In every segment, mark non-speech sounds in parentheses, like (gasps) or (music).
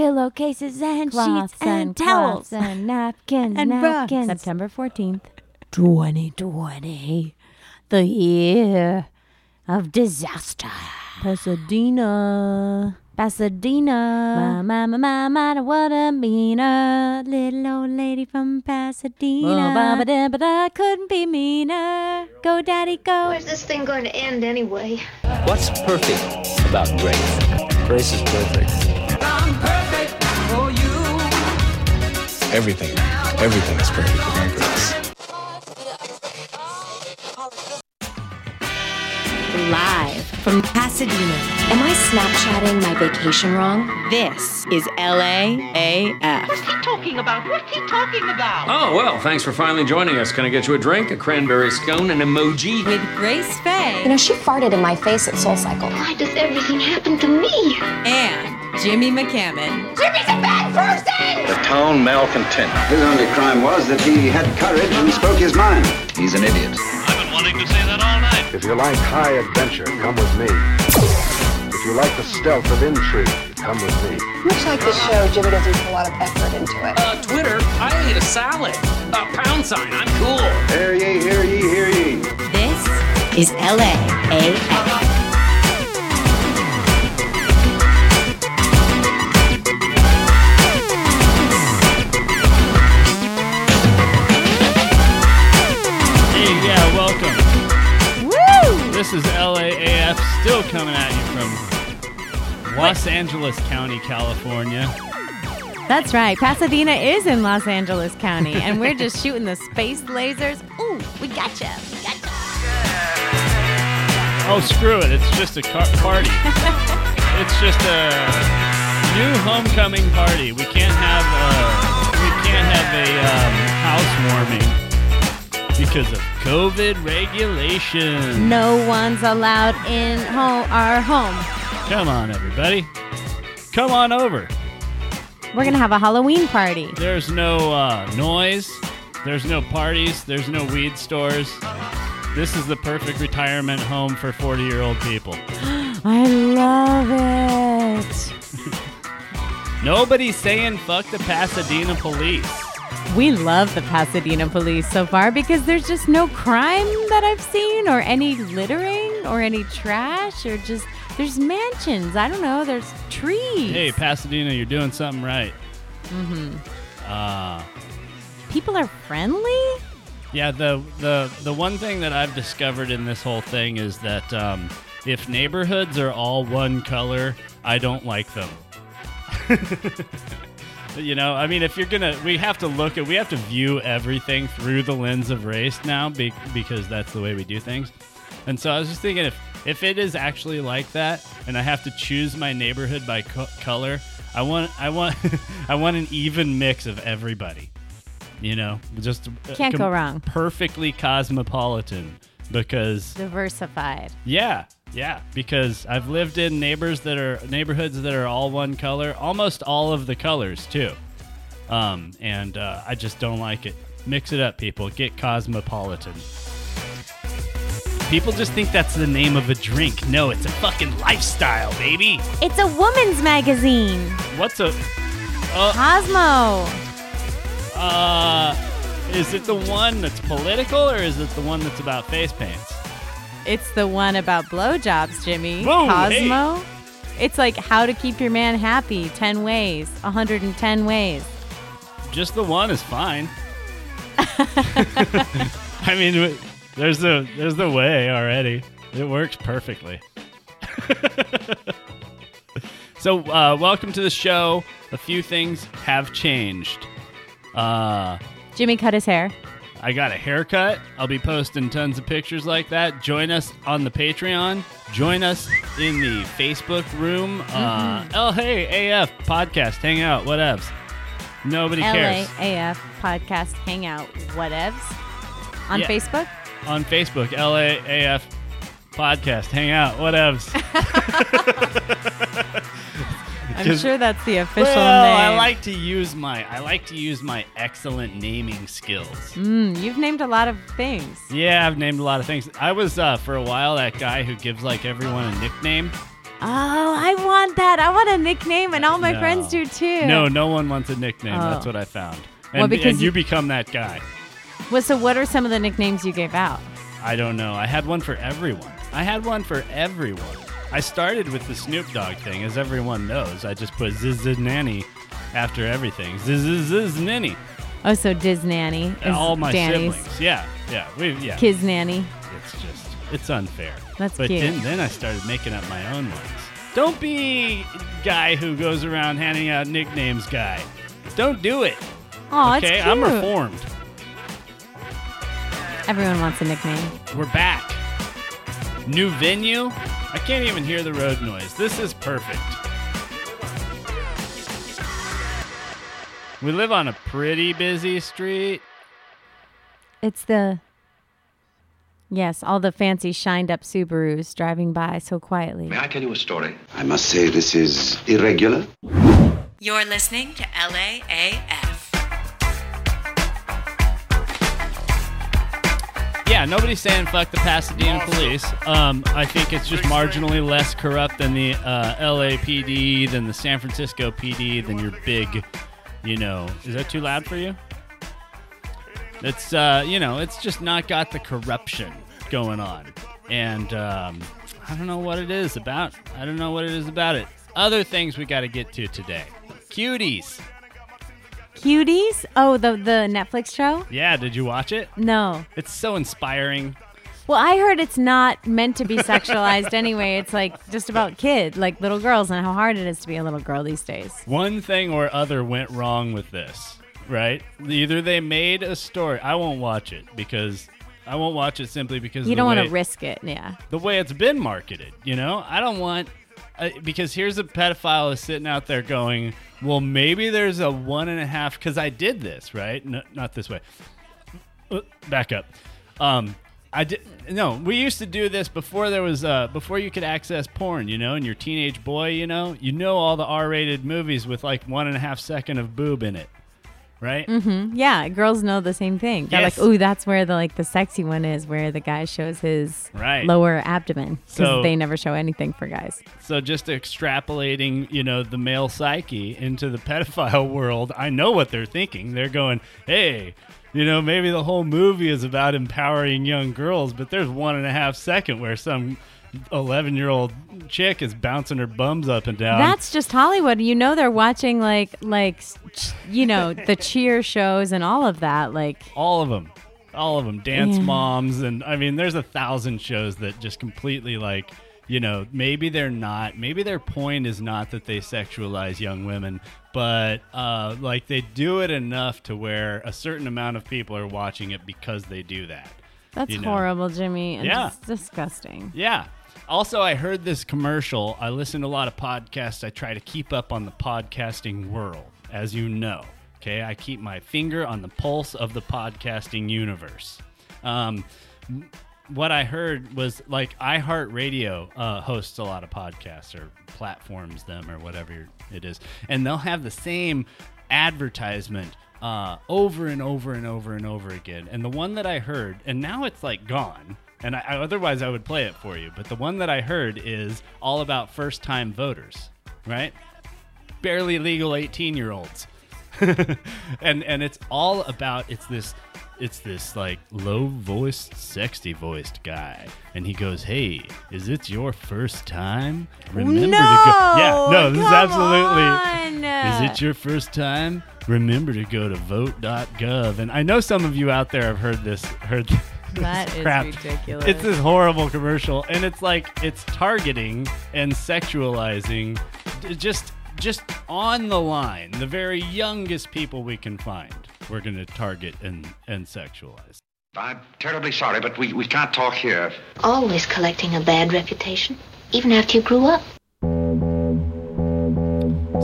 pillowcases and Cloths sheets and, and towels and (laughs) napkins, and napkins. rugs. September 14th. 2020, the year of disaster. Pasadena. Pasadena. My, my, my, my, my, what a meaner. Little old lady from Pasadena. Oh, ba, ba, da, but I couldn't be meaner. Go, daddy, go. Where's this thing going to end anyway? What's perfect about Grace? Grace is perfect. Everything, everything is perfect about Grace. Live from Pasadena. Am I Snapchatting my vacation wrong? This is LAAF. What's he talking about? What's he talking about? Oh, well, thanks for finally joining us. Can I get you a drink, a cranberry scone, an emoji? With Grace Faye. You know, she farted in my face at Soul Cycle. Why does everything happen to me? And Jimmy McCammon. The town malcontent. His only crime was that he had courage and spoke his mind. He's an idiot. I've been wanting to say that all night. If you like high adventure, come with me. If you like the stealth of intrigue, come with me. Much like this show, Jimmy doesn't put a lot of effort into it. Uh, Twitter, I ate a salad. Uh, pound sign, I'm cool. Hear ye, hear ye, hear ye. This is LAAF. LAAF still coming at you from Los Angeles County, California. That's right. Pasadena is in Los Angeles County, and we're just (laughs) shooting the space lasers. Ooh, we gotcha. We gotcha. Oh, screw it. It's just a car- party. (laughs) it's just a new homecoming party. We can't have uh, we can't have a um, housewarming because of COVID regulations. No one's allowed in home, our home. Come on, everybody. Come on over. We're gonna have a Halloween party. There's no uh, noise. There's no parties. There's no weed stores. This is the perfect retirement home for 40 year old people. (gasps) I love it. Nobody's saying fuck the Pasadena police. We love the Pasadena police so far because there's just no crime that I've seen, or any littering, or any trash, or just there's mansions. I don't know. There's trees. Hey, Pasadena, you're doing something right. hmm Uh, People are friendly. yeah, the, the, the one thing that I've discovered in this whole thing is that um, if neighborhoods are all one color, I don't like them. (laughs) you know, I mean, if you're gonna, we have to look at, we have to view everything through the lens of race now, be, because that's the way we do things. And so I was just thinking, if if it is actually like that, and I have to choose my neighborhood by co- color, I want, I want, (laughs) I want an even mix of everybody. You know, just uh, Can't go wrong. Perfectly cosmopolitan, because Diversified. yeah, yeah, because I've lived in neighbors that are neighborhoods that are all one color, almost all of the colors too. Um, and uh, I just don't like it. Mix it up, people. Get cosmopolitan. People just think that's the name of a drink. No, it's a fucking lifestyle, baby. It's a woman's magazine. What's a uh, Cosmo. uh is it the one that's political or is it the one that's about face paints? It's the one about blowjobs, Jimmy. Whoa, Cosmo. It's like how to keep your man happy 10 ways, 110 ways. Just the one is fine. (laughs) I mean, there's the there's the way already. It works perfectly. (laughs) so, uh, welcome to the show. A few things have changed. Uh, Jimmy cut his hair. I got a haircut. I'll be posting tons of pictures like that. Join us on the Patreon. Join us in the Facebook room. Uh, oh, hey, AF podcast, hang out, whatevs. Nobody cares. LAAF podcast hangout whatevs on Yeah. Facebook. on Facebook, LAAF podcast. Hang out, whatevs. (laughs) (laughs) I'm Just- sure that's the official well, name. I like to use my I like to use my excellent naming skills. Mm, you've named a lot of things. Yeah, I've named a lot of things. I was uh, for a while that guy who gives like everyone a nickname. Oh, I want that. I want a nickname, and all my No. friends do too. No, no one wants a nickname. That's Oh. what I found. Well, And, because and you you- become that guy. Well, so what are some of the nicknames you gave out? I don't know. I had one for everyone. I had one for everyone. I started with the Snoop Dogg thing, as everyone knows. I just put Ziz Nanny after everything. Ziz Ziz Nanny. Oh, so Diz Nanny is All my Danny's siblings. Yeah, yeah, we yeah. Kiz Nanny. It's just it's unfair. That's but cute. then then I started making up my own ones. Don't be guy who goes around handing out nicknames guy. Don't do it. Oh, it's okay, I'm reformed. Everyone wants a nickname. We're back. New venue. I can't even hear the road noise. This is perfect. We live on a pretty busy street. It's the yes, all the fancy shined up Subarus driving by so quietly. May I tell you a story? I must say this is irregular. You're listening to LAAF. Yeah, nobody's saying fuck the Pasadena police. Um, I think it's just marginally less corrupt than the uh, LAPD, than the San Francisco PD, than your big, you know. Is that too loud for you? It's, uh, you know, it's just not got the corruption going on. And um, I don't know what it is about. I don't know what it is about it. Other things we got to get to today. Cuties. Cuties? Oh, the the Netflix show? Yeah, did you watch it? No. It's so inspiring. Well, I heard it's not meant to be sexualized (laughs) anyway. It's like just about kid, like little girls, and how hard it is to be a little girl these days. One thing or other went wrong with this, right? Either they made a story. I won't watch it because I won't watch it simply because You don't want to risk it, yeah. the way it's been marketed. You know, I don't want uh, because here's a pedophile is sitting out there going, well, maybe there's a one and a half because I did this right, no, not this way. Uh, Back up. Um, I did no. We used to do this before there was uh before you could access porn. You know, and your teenage boy, you know, you know all the R-rated movies with like one and a half second of boob in it, right? Mm-hmm. Yeah, girls know the same thing. They're Yes. like, "Ooh, that's where the like the sexy one is, where the guy shows his Right. lower abdomen." Because So- they never show anything for guys. So just extrapolating, you know, the male psyche into the (laughs) pedophile world, I know what they're thinking. They're going, "Hey, you know, maybe the whole movie is about empowering young girls, but there's one and a half second where some 11 year old chick is bouncing her bums up and down. That's just Hollywood. You know, they're watching like like you know (laughs) the cheer shows and all of that. Like all of them, all of them, dance Yeah. moms, and I mean, there's a thousand shows that just completely like. You know, maybe they're not. Maybe their point is not that they sexualize young women, but uh, like they do it enough to where a certain amount of people are watching it because they do that. that's you know? horrible, Jimmy. and Yeah. it's disgusting. Yeah. Also, I heard this commercial. I listen to a lot of podcasts. I try to keep up on the podcasting world, as you know. Okay, I keep my finger on the pulse of the podcasting universe. Um, what I heard was like iHeartRadio uh, hosts a lot of podcasts or platforms them or whatever it is, and they'll have the same advertisement uh, over and over and over and over again. And the one that I heard, and now it's like gone. And I, otherwise, I would play it for you. But the one that I heard is all about first time voters, right? Barely legal 18 year olds. (laughs) and and it's all about it's this it's this like low voiced sexy voiced guy and he goes hey is it your first time remember to go yeah no this is absolutely on. is it your first time remember to go to vote.gov and i know some of you out there have heard this heard this That is crap. ridiculous. it's this horrible commercial and it's like it's targeting and sexualizing just just on the line the very youngest people we can find we're going to target and and sexualize I'm terribly sorry, but we, we can't talk here. Always collecting a bad reputation, even after you grew up.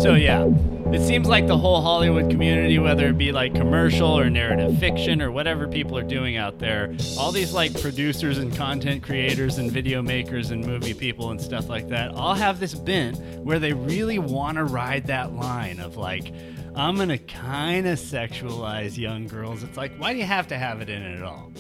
So yeah, it seems like the whole Hollywood community, whether it be like commercial or narrative fiction or whatever people are doing out there, all these like producers and content creators and video makers and movie people and stuff like that, all have this bent where they really want to ride that line of like, I'm gonna kind of sexualize young girls. It's like, why do you have to have it in it at all?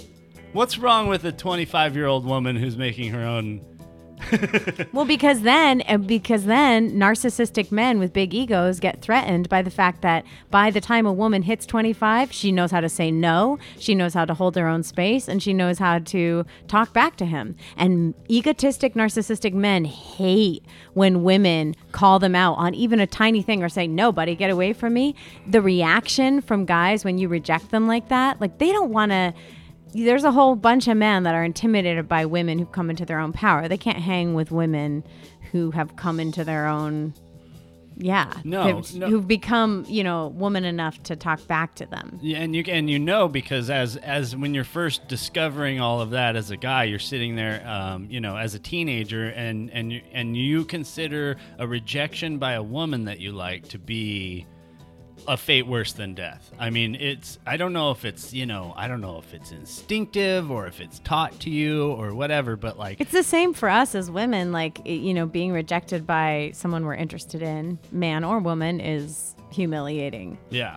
What's wrong with a 25 year old woman who's making her own (laughs) Well, because then, because then, narcissistic men with big egos get threatened by the fact that by the time a woman hits 25, she knows how to say no, she knows how to hold her own space, and she knows how to talk back to him. And egotistic, narcissistic men hate when women call them out on even a tiny thing or say, "No, buddy, get away from me." The reaction from guys when you reject them like that, like they don't want to there's a whole bunch of men that are intimidated by women who've come into their own power. They can't hang with women who have come into their own yeah, No, who've, no. who've become, you know, woman enough to talk back to them. Yeah, and you and you know because as as when you're first discovering all of that as a guy, you're sitting there, um, you know, as a teenager, and and you, and you consider a rejection by a woman that you like to be a fate worse than death. I mean, it's I don't know if it's you know I don't know if it's instinctive or if it's taught to you or whatever, but like It's the same for us as women. Like, you know, being rejected by someone we're interested in, man or woman, is humiliating. yeah.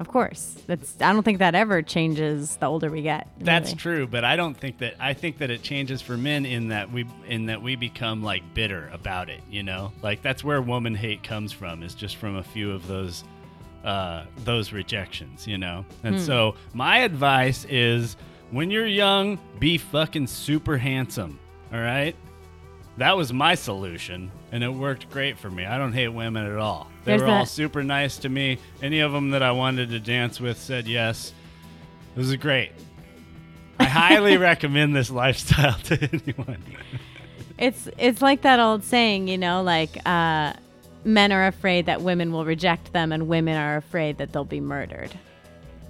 Of course. That's. I don't think that ever changes the older we get. That's true, but I don't think that I think that it changes for men in that we in that we become like bitter about it, you know? Like that's where woman hate comes from is just from a few of those uh those rejections, you know. And Hmm. so my advice is when you're young, be fucking super handsome, all right? That was my solution, and it worked great for me. I don't hate women at all. They There's were all super nice to me. Any of them that I wanted to dance with said yes. This is great. I highly (laughs) recommend this lifestyle (laughs) to anyone. It's it's like that old saying, you know, like uh, men are afraid that women will reject them, and women are afraid that they'll be murdered.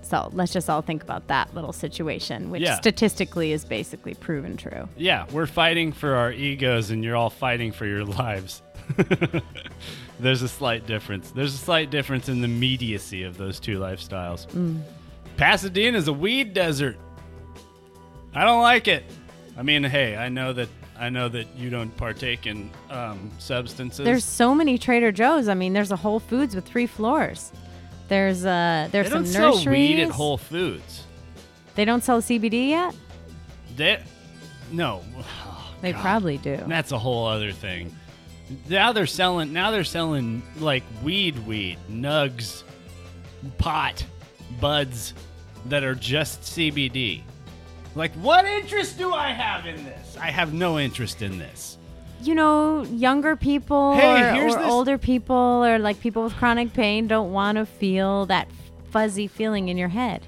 So let's just all think about that little situation, which Yeah. statistically is basically proven true. Yeah, we're fighting for our egos, and you're all fighting for your lives. (laughs) There's a slight difference. There's a slight difference in the mediacy of those two lifestyles. Mm. is a weed desert. I don't like it. I mean, hey, I know that I know that you don't partake in um, substances. There's so many Trader Joe's. I mean, there's a Whole Foods with three floors. There's uh, there's they some don't sell nurseries. weed at Whole Foods. They don't sell CBD yet. They, no, (sighs) They probably do. That's a whole other thing. Now they're selling. Now they're selling like weed, weed, nugs, pot, buds that are just CBD. Like, what interest do I have in this? I have no interest in this. you know, younger people Hey, or, or older people or like people with chronic pain don't want to feel that fuzzy feeling in your head.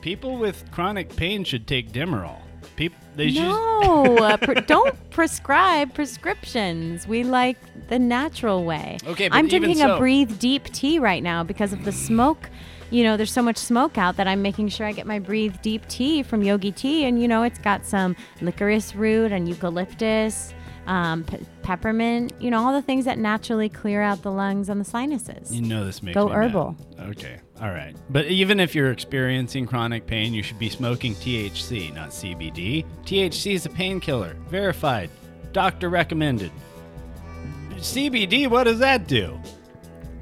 People with chronic pain should take Demerol. People, they. No, (laughs) uh, pre- don't prescribe prescriptions. We like the natural way. Okay, but I'm drinking so- a breathe deep tea right now because of the smoke. You know, there's so much smoke out that I'm making sure I get my breathe deep tea from Yogi Tea, and you know, it's got some licorice root and eucalyptus, um, pe- peppermint. You know, all the things that naturally clear out the lungs and the sinuses. You know this makes Go me mad. herbal. Okay, all right. But even if you're experiencing chronic pain, you should be smoking THC, not CBD. THC is a painkiller, verified, doctor recommended. CBD, what does that do?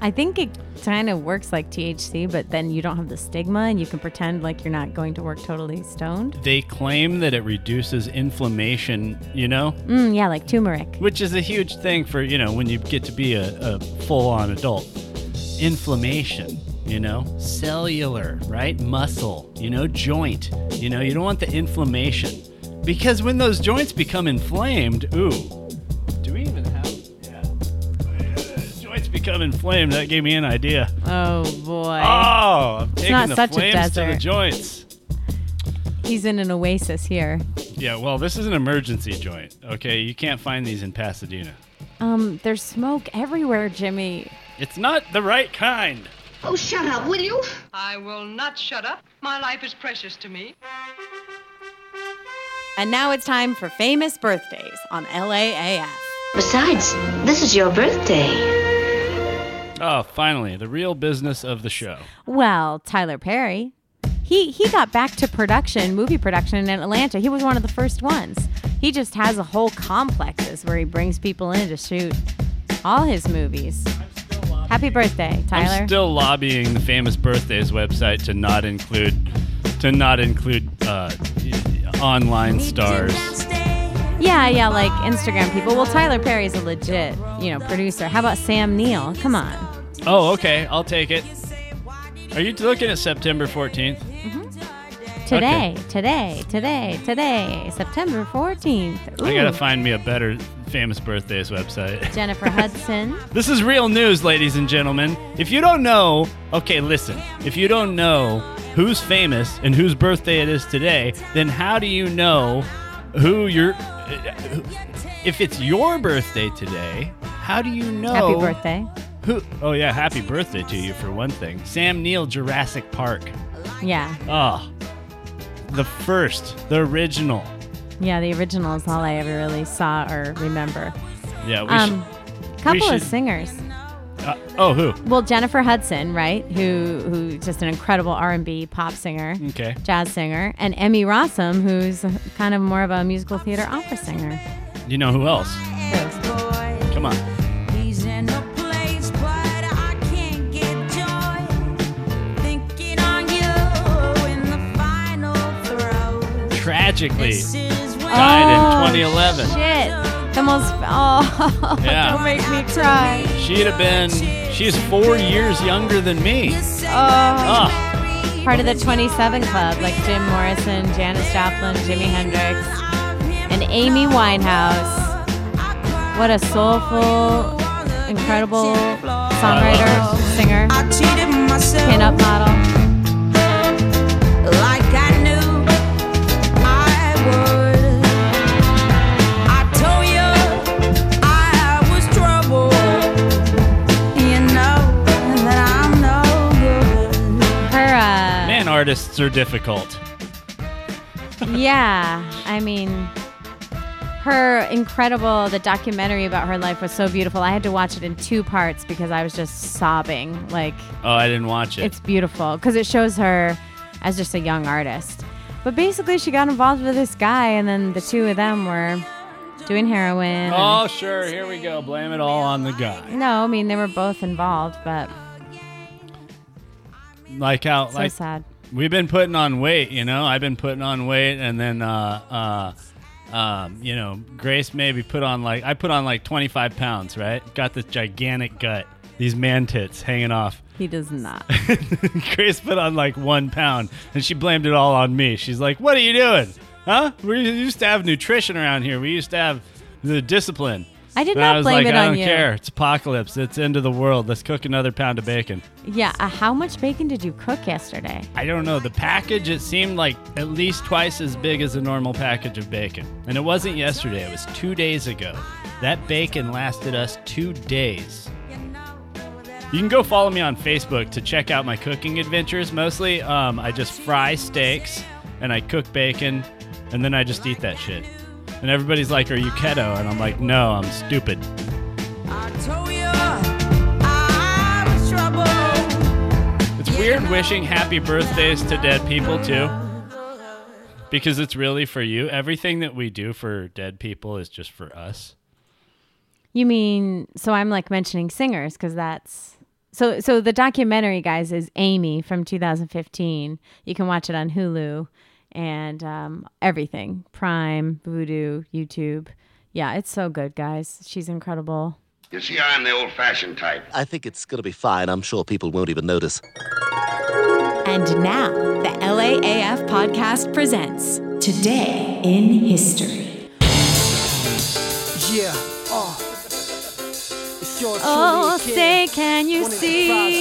I think it kind of works like THC, but then you don't have the stigma and you can pretend like you're not going to work totally stoned. They claim that it reduces inflammation, you know, Mm, yeah, like turmeric. which is a huge thing for, you know, when you get to be a, a full on adult. Inflammation, you know, cellular, right? Muscle, you know, joint. You know, you don't want the inflammation. Because when those joints become inflamed, ooh, become inflamed. That gave me an idea. Oh boy. Oh, I'm It's taking not the such a flames to the desert. joints. He's in an oasis here. Yeah, well, this is an emergency joint. Okay, you can't find these in Pasadena. Um, there's smoke everywhere, Jimmy. It's not the right kind. Oh, shut up, will you? I will not shut up. My life is precious to me. And now it's time for famous birthdays on LAAF. Besides, this is your birthday. Oh, finally, the real business of the show. Well, Tyler Perry. He he got back to production, movie production in Atlanta. He was one of the first ones. He just has a whole complexes where he brings people in to shoot all his movies. Happy birthday, Tyler. I'm still lobbying the famous birthdays website to not include to not include uh, online stars. Yeah, yeah, like Instagram people. Well, Tyler Perry's a legit, you know, producer. How about Sam Neill? Come on. Oh, okay. I'll take it. Are you looking at September 14th? Mm-hmm. Today, today, today, today, September 14th. I gotta find me a better famous birthdays website. (laughs) Jennifer Hudson. This is real news, ladies and gentlemen. If you don't know, okay, listen. If you don't know who's famous and whose birthday it is today, then how do you know who you're. Uh, if it's your birthday today? How do you know? Happy birthday. Who? Oh yeah, happy birthday to you for one thing. Sam Neill, Jurassic Park. Yeah. Oh, the first, the original. Yeah, the original is all I ever really saw or remember. Yeah, we Um, should. couple we of singers. Uh, oh, who? Well, Jennifer Hudson, right? Who who just an incredible R&B pop singer, Okay. jazz singer, and Emmy Rossum, who's kind of more of a musical theater opera singer. You know who else? Tragically This is died in 2011. Shit. The most. Oh, (laughs) Yeah. don't make me cry. She'd have been. She's four years younger than me. Oh. Ah, Part of the 27 Club, like Jim Morrison, Janis Joplin, Jimi Hendrix, and Amy Winehouse. What a soulful, incredible songwriter, singer, I cheated myself. pin-up model. Artists are difficult. yeah, I mean, her incredible, the documentary about her life was so beautiful. I had to watch it in two parts because I was just sobbing. Like, Oh, I didn't watch it. It's beautiful because it shows her as just a young artist. But basically, she got involved with this guy, and then the two of them were doing heroin. and- Oh, sure. Here we go. Blame it all on the guy. no, I mean they were both involved, but Like how, so like sad. We've been putting on weight. You know, I've been putting on weight, and then, uh, uh, um, you know, Grace maybe put on like I put on like 25 pounds. Right? Got this gigantic gut, these man tits hanging off. He does not. (laughs) Grace put on like one pound, and she blamed it all on me. She's like, "What are you doing? Huh? We used to have nutrition around here. We used to have the discipline." I did not I was blame like, it I on don't you. care. It's apocalypse. It's end of the world. Let's cook another pound of bacon. Yeah, uh, how much bacon did you cook yesterday? I don't know. The package, it seemed like at least twice as big as a normal package of bacon. And it wasn't yesterday, it was two days ago. That bacon lasted us two days. You can go follow me on Facebook to check out my cooking adventures. Mostly, um, I just fry steaks and I cook bacon and then I just eat that shit. And everybody's like, Are you keto? And I'm like, No, I'm stupid. It's weird wishing happy birthdays to dead people too. Because it's really for you. Everything that we do for dead people is just for us. You mean so I'm like mentioning singers because that's so so the documentary guys is Amy from 2015. You can watch it on Hulu and um, everything Prime, Vudu, YouTube. Yeah, it's so good, guys. She's incredible. You see, I'm the old-fashioned type. I think it's going to be fine. I'm sure people won't even notice. And now, the LAAF podcast presents Today in History. Yeah. Oh. Oh, truly, a kid. say, can you One of the see fathers.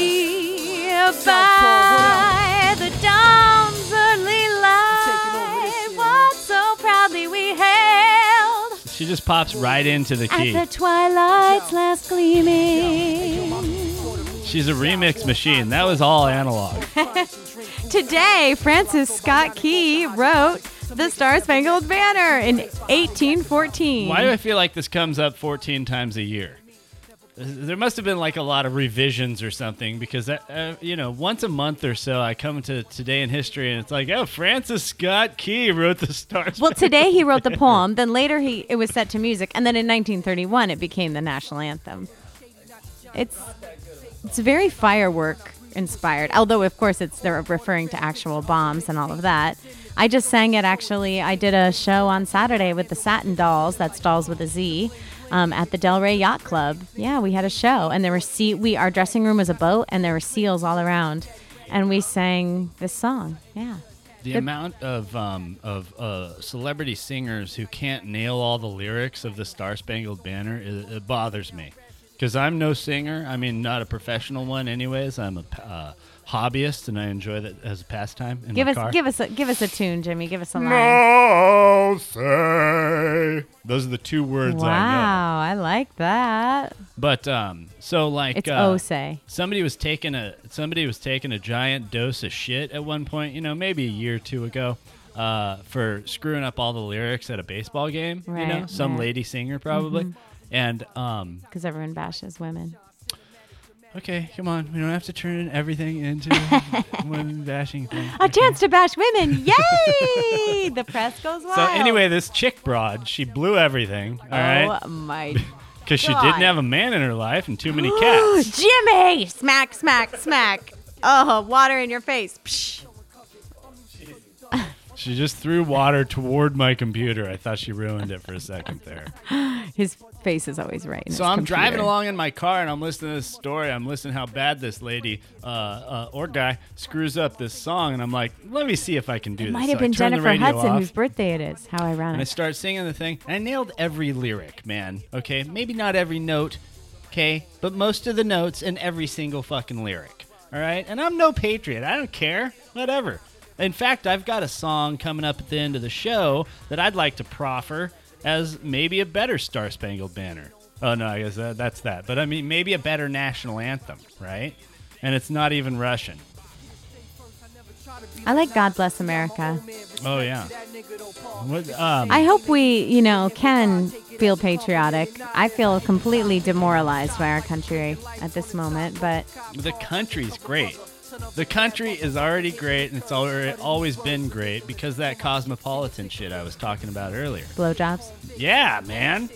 She just pops right into the at key. the twilight's last gleaming? She's a remix machine. That was all analog. (laughs) Today, Francis Scott Key wrote the Star Spangled Banner in 1814. Why do I feel like this comes up 14 times a year? There must have been like a lot of revisions or something because, uh, uh, you know, once a month or so I come to Today in History and it's like, oh, Francis Scott Key wrote the Stars. Well, today he wrote the (laughs) poem. Then later he it was set to music, and then in 1931 it became the national anthem. It's it's very firework inspired, although of course it's they're referring to actual bombs and all of that. I just sang it actually. I did a show on Saturday with the Satin Dolls. That's Dolls with a Z. Um, at the Del Rey Yacht Club. Yeah, we had a show, and there were sea. We our dressing room was a boat, and there were seals all around, and we sang this song. Yeah. The amount of um, of uh, celebrity singers who can't nail all the lyrics of the Star Spangled Banner it, it bothers me because I'm no singer. I mean, not a professional one, anyways. I'm a uh, hobbyist, and I enjoy that as a pastime. In Give my us, car. give us, a, give us a tune, Jimmy. Give us a line. No say. Those are the two words I know. Wow, I like that. But um, so like It's uh, Osei. Somebody was taking a somebody was taking a giant dose of shit at one point. You know, maybe a year or two ago, uh, for screwing up all the lyrics at a baseball game. right, you know, some right. lady singer probably. Mhm. And um, Because everyone bashes women. Okay, come on, we don't have to turn everything into (laughs) women bashing thing. A chance to bash women. Yay! (laughs) the press goes wild. So anyway, this chick broad, she blew everything. All right. Oh my (laughs) Because she God. didn't have a man in her life and too many (gasps) cats. Jimmy! Smack, smack, smack. Oh, water in your face. Psh. She just threw water toward my computer. I thought she ruined it for a second there. (laughs) His face is always right. in So I'm computer. driving along in my car and I'm listening to this story. I'm listening how bad this lady uh, uh, or guy screws up this song, and I'm like, let me see if I can do It this. might have I been Jennifer Hudson, off, whose birthday it is. How ironic. and I start singing the thing. And I nailed every lyric, man. Okay, maybe not every note, okay, but most of the notes and every single fucking lyric. All right, and I'm no patriot. I don't care. Whatever. In fact, I've got a song coming up at the end of the show that I'd like to proffer as maybe a better Star Spangled Banner. Oh no, I guess that, that's that. But I mean, maybe a better national anthem, right? And it's not even Russian. I like God Bless America. Oh yeah. What? Um, I hope we, you know, can feel patriotic. I feel completely demoralized by our country at this moment, but The country's great. The country is already great, and it's already always been great because that cosmopolitan shit I was talking about earlier. blowjobs. Yeah, man.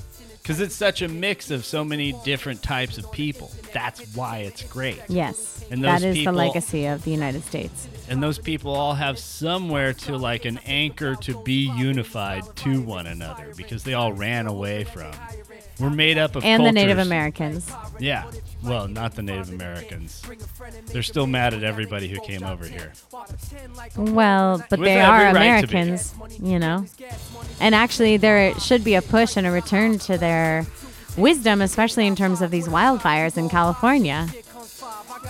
Because it's such a mix of so many different types of people. That's why it's great. Yes, And that is the legacy of the United States. And those people all have somewhere to like an anchor to be unified to one another because they all ran away from. We're made up of And the Native. Americans. Yeah. Well, not the Native Americans. They're still mad at everybody who came over here. Well, but With they are right. Americans, you know. And actually, there should be a push and a return to their wisdom, especially in terms of these wildfires in California.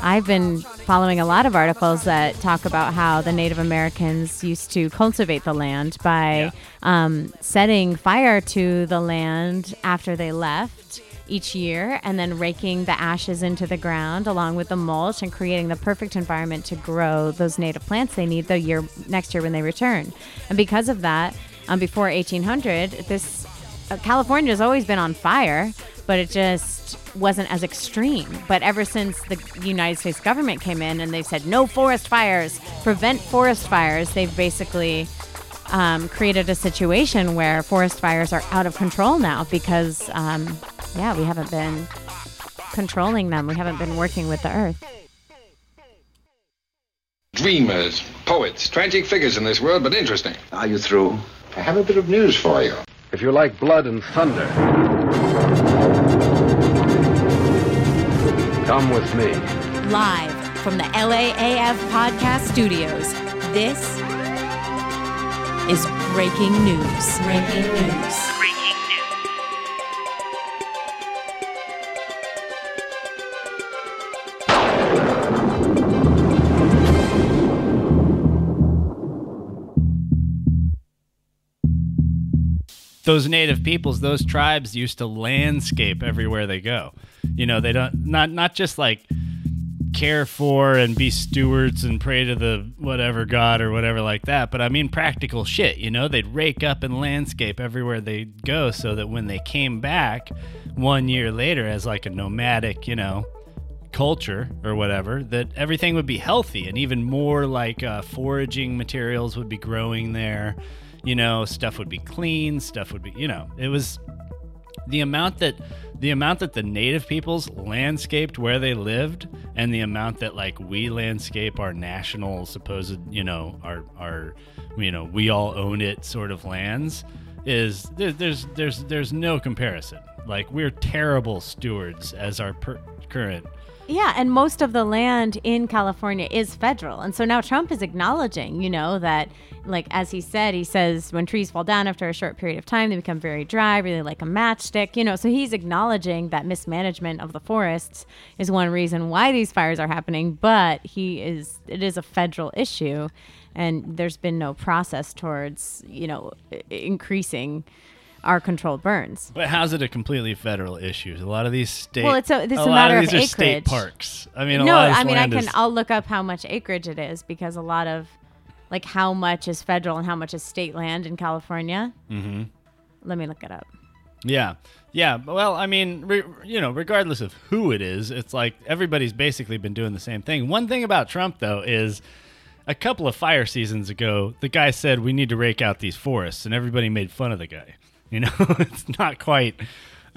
I've been following a lot of articles that talk about how the Native Americans used to cultivate the land by um, setting fire to the land after they left each year and then raking the ashes into the ground along with the mulch and creating the perfect environment to grow those native plants they need the year next year when they return. And because of that, um, before 1800, this uh, California has always been on fire, but it just wasn't as extreme. But ever since the United States government came in and they said no forest fires, prevent forest fires, they've basically um, created a situation where forest fires are out of control now because, um, yeah, we haven't been controlling them. We haven't been working with the earth. Dreamers, poets, tragic figures in this world, but interesting. Are you through? I have a bit of news for you. If you like blood and thunder, come with me. Live from the LAAF podcast studios, this is breaking news. Breaking news. Those native peoples, those tribes used to landscape everywhere they go. You know, they don't not not just like care for and be stewards and pray to the whatever god or whatever like that, but I mean practical shit, you know, they'd rake up and landscape everywhere they go so that when they came back 1 year later as like a nomadic, you know, culture or whatever that everything would be healthy and even more like uh, foraging materials would be growing there you know stuff would be clean stuff would be you know it was the amount that the amount that the native peoples landscaped where they lived and the amount that like we landscape our national supposed you know our our you know we all own it sort of lands is there, there's there's there's no comparison. Like we're terrible stewards as our per- current Yeah, and most of the land in California is federal. And so now Trump is acknowledging, you know, that, like, as he said, he says when trees fall down after a short period of time, they become very dry, really like a matchstick, you know. So he's acknowledging that mismanagement of the forests is one reason why these fires are happening. But he is, it is a federal issue. And there's been no process towards, you know, increasing our controlled burns. But how's it a completely federal issue? A lot of these state. Well, it's a, it's a, lot matter of of, these are acreage. state parks. I mean, a no, lot of I mean, I can. is- I'll look up how much acreage it is because a lot of, like, how much is federal and how much is state land in California. Mhm. Let me look it up. Yeah, yeah. Well, I mean, re- you know, regardless of who it is, it's like everybody's basically been doing the same thing. One thing about Trump, though, is a couple of fire seasons ago, the guy said we need to rake out these forests, and everybody made fun of the guy. You know, (laughs) it's not quite.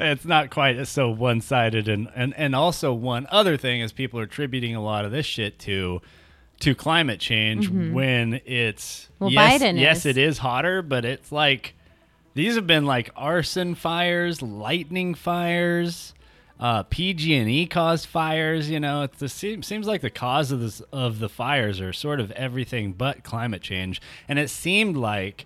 It's not quite so one-sided, and, and and also one other thing is people are attributing a lot of this shit to to climate change Mhm. when it's Well, yes, Biden yes, is. it is hotter, but it's like these have been like arson fires, lightning fires, uh, PG&E caused fires. You know, it's the seems seems like the cause of this of the fires are sort of everything but climate change. And it seemed like,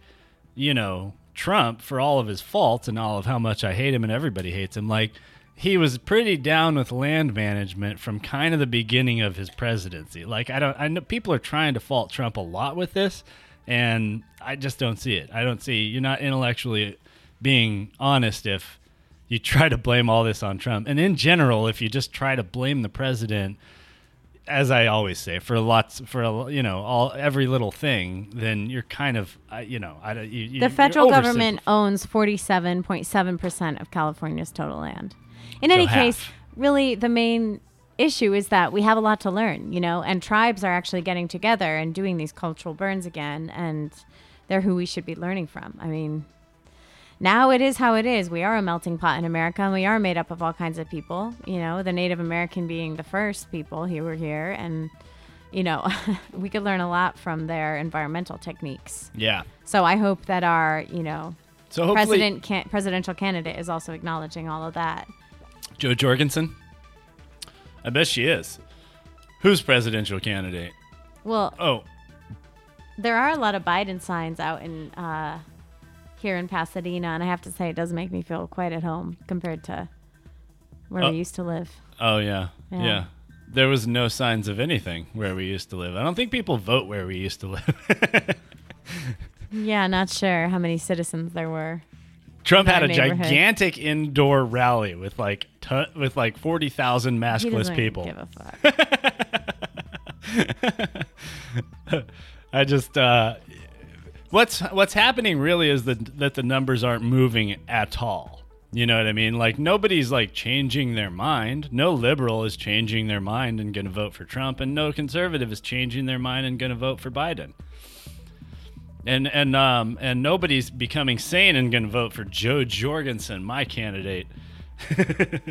you know, Trump for all of his faults and all of how much I hate him and everybody hates him, like. He was pretty down with land management from kind of the beginning of his presidency. Like I don't, I know people are trying to fault Trump a lot with this, and I just don't see it. I don't see you're not intellectually being honest if you try to blame all this on Trump. And in general, if you just try to blame the president, as I always say, for lots for you know all every little thing, then you're kind of I- you know I. You, The federal government owns 47.7% of California's total land. In So any half. case, really the main issue is that we have a lot to learn, you know, and tribes are actually getting together and doing these cultural burns again, and they're who we should be learning from. I mean, now it is how it is. We are a melting pot in America, and we are made up of all kinds of people. You know, the Native American being the first people who were here, and you know, (laughs) we could learn a lot from their environmental techniques. Yeah. So I hope that our, you know, So hopefully- president can- presidential candidate is also acknowledging all of that. Jo Jorgensen. I bet she is. Who's presidential candidate? Well, Oh, there are a lot of Biden signs out in uh, here in Pasadena, and I have to say it does make me feel quite at home compared to where Oh. we used to live. oh yeah. Yeah. yeah, There was no signs of anything where we used to live. I don't think people vote where we used to live. Yeah, not sure how many citizens there were. Trump had a gigantic indoor rally with like ton with like forty thousand maskless people. Give a fuck. (laughs) I just uh, what's what's happening really is that that the numbers aren't moving at all. You know what I mean? Like nobody's like changing their mind. No liberal is changing their mind and going to vote for Trump, and no conservative is changing their mind and going to vote for Biden. And and um and nobody's becoming sane and going to vote for Jo Jorgensen, my candidate. (laughs)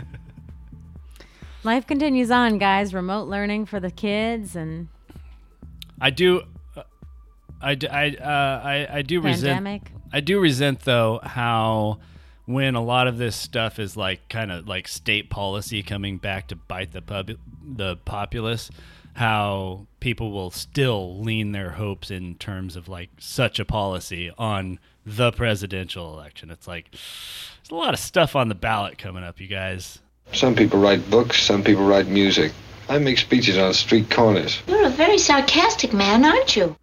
Life continues on, guys. Remote learning for the kids, and I do, I, d- I, uh, I, I do Pandemic. resent. I do resent though how when a lot of this stuff is like kind of like state policy coming back to bite the pub the populace, how people will still lean their hopes in terms of like such a policy on the presidential election. It's like there's a lot of stuff on the ballot coming up, you guys. Some people write books, some people write music. I make speeches on street corners. You're a very sarcastic man, aren't you?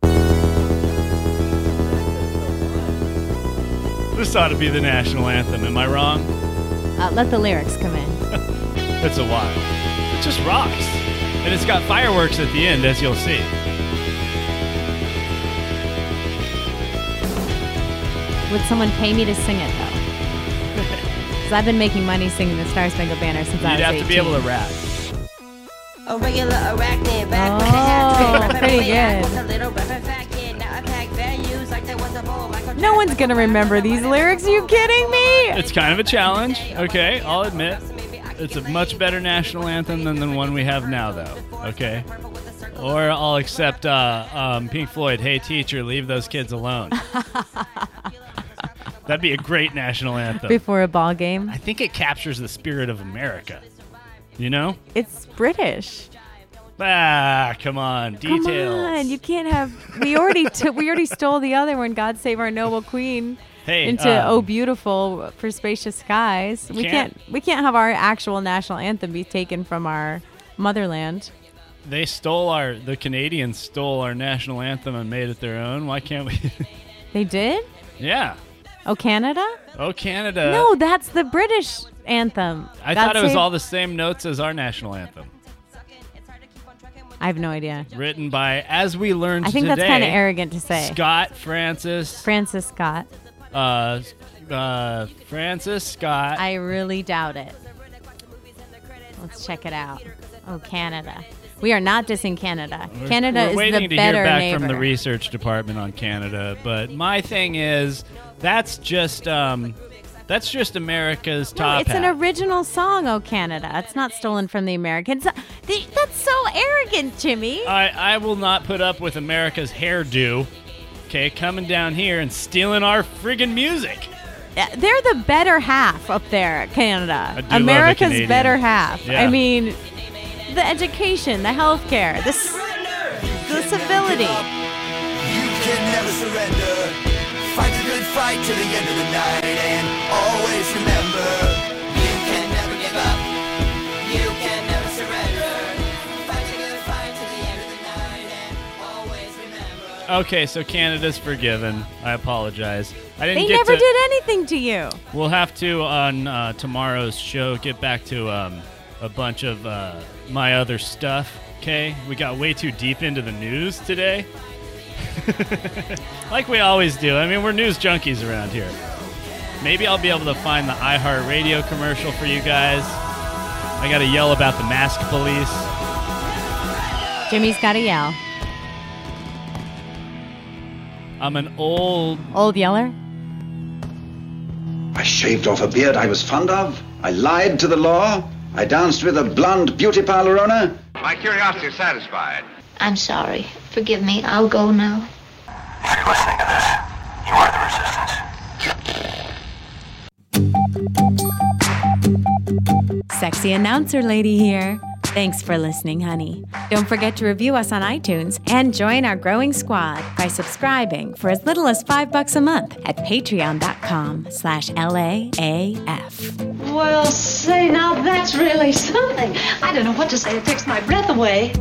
This ought to be the national anthem. Am I wrong? uh, let the lyrics come in. (laughs) It's a while. It just rocks. And it's got fireworks at the end, as you'll see. Would someone pay me to sing it though? (laughs) Because I've been making money singing the Star Spangled Banner since I was You'd was have to be able to rap. A regular arachnid, back Oh, with the hat trick, pretty (laughs) way I good. No one's gonna remember these lyrics. Are you kidding me? It's kind of a challenge. Okay, I'll admit. It's a much better national anthem than the one we have now, though. Okay. Or I'll accept uh, um, Pink Floyd. Hey, teacher, leave those kids alone. (laughs) That'd be a great national anthem. Before a ball game. I think it captures the spirit of America. You know? It's British. Ah, come on, details. Come on, you can't have. We already took. We already stole the other one. God save our noble queen. Hey, into uh, oh beautiful for spacious skies. We Can't- can't. We can't have our actual national anthem be taken from our motherland. They stole our. The Canadians stole our national anthem and made it their own. Why can't we? (laughs) They did. yeah. Oh, Canada. Oh, Canada. no, that's the British anthem. I God thought it was save- all the same notes as our national anthem. I have no idea. Written by, as we learned I think that's today, kind of arrogant to say. Scott Francis. Francis Scott. Uh, uh, Francis Scott. I really doubt it. Let's check it out. Oh, Canada. We are not dissing Canada. We're- Canada we're is waiting the to better hear back neighbor. from the research department on Canada. But my thing is, that's just um, that's just America's No, top it's an original song, Oh Canada. It's not stolen from the Americans. That's so arrogant, Jimmy. I, I will not put up with America's hairdo, okay, coming down here and stealing our friggin' music. They're the better half up there, Canada. I do love a America's better half. Yeah. I mean, the education, the healthcare, the, s- the civility. Can never surrender. Fight the good fight to the end of the night and always remember. You can never give up. You can never surrender. Fight the good fight to the end of the night and always remember. Okay, so Canada's forgiven. I apologize. I didn't They get never to, did anything to you. We'll have to on uh, tomorrow's show get back to um, a bunch of uh, my other stuff. Okay, we got way too deep into the news today, (laughs) like we always do. I mean, we're news junkies around here. Maybe I'll be able to find the iHeartRadio commercial for you guys. I got to yell about the mask police. Jimmy's got to yell. I'm an old. Old yeller? I shaved off a beard I was fond of. I lied to the law. I danced with a blonde beauty parlor owner. My curiosity is satisfied. I'm sorry. Forgive me. I'll go now. If you're listening to this, you are the resistance. Sexy announcer lady here. Thanks for listening, honey. Don't forget to review us on iTunes and join our growing squad by subscribing for as little as five bucks a month at patreon.com slash LAAF. Well, say now that's really something. I don't know what to say. It takes my breath away.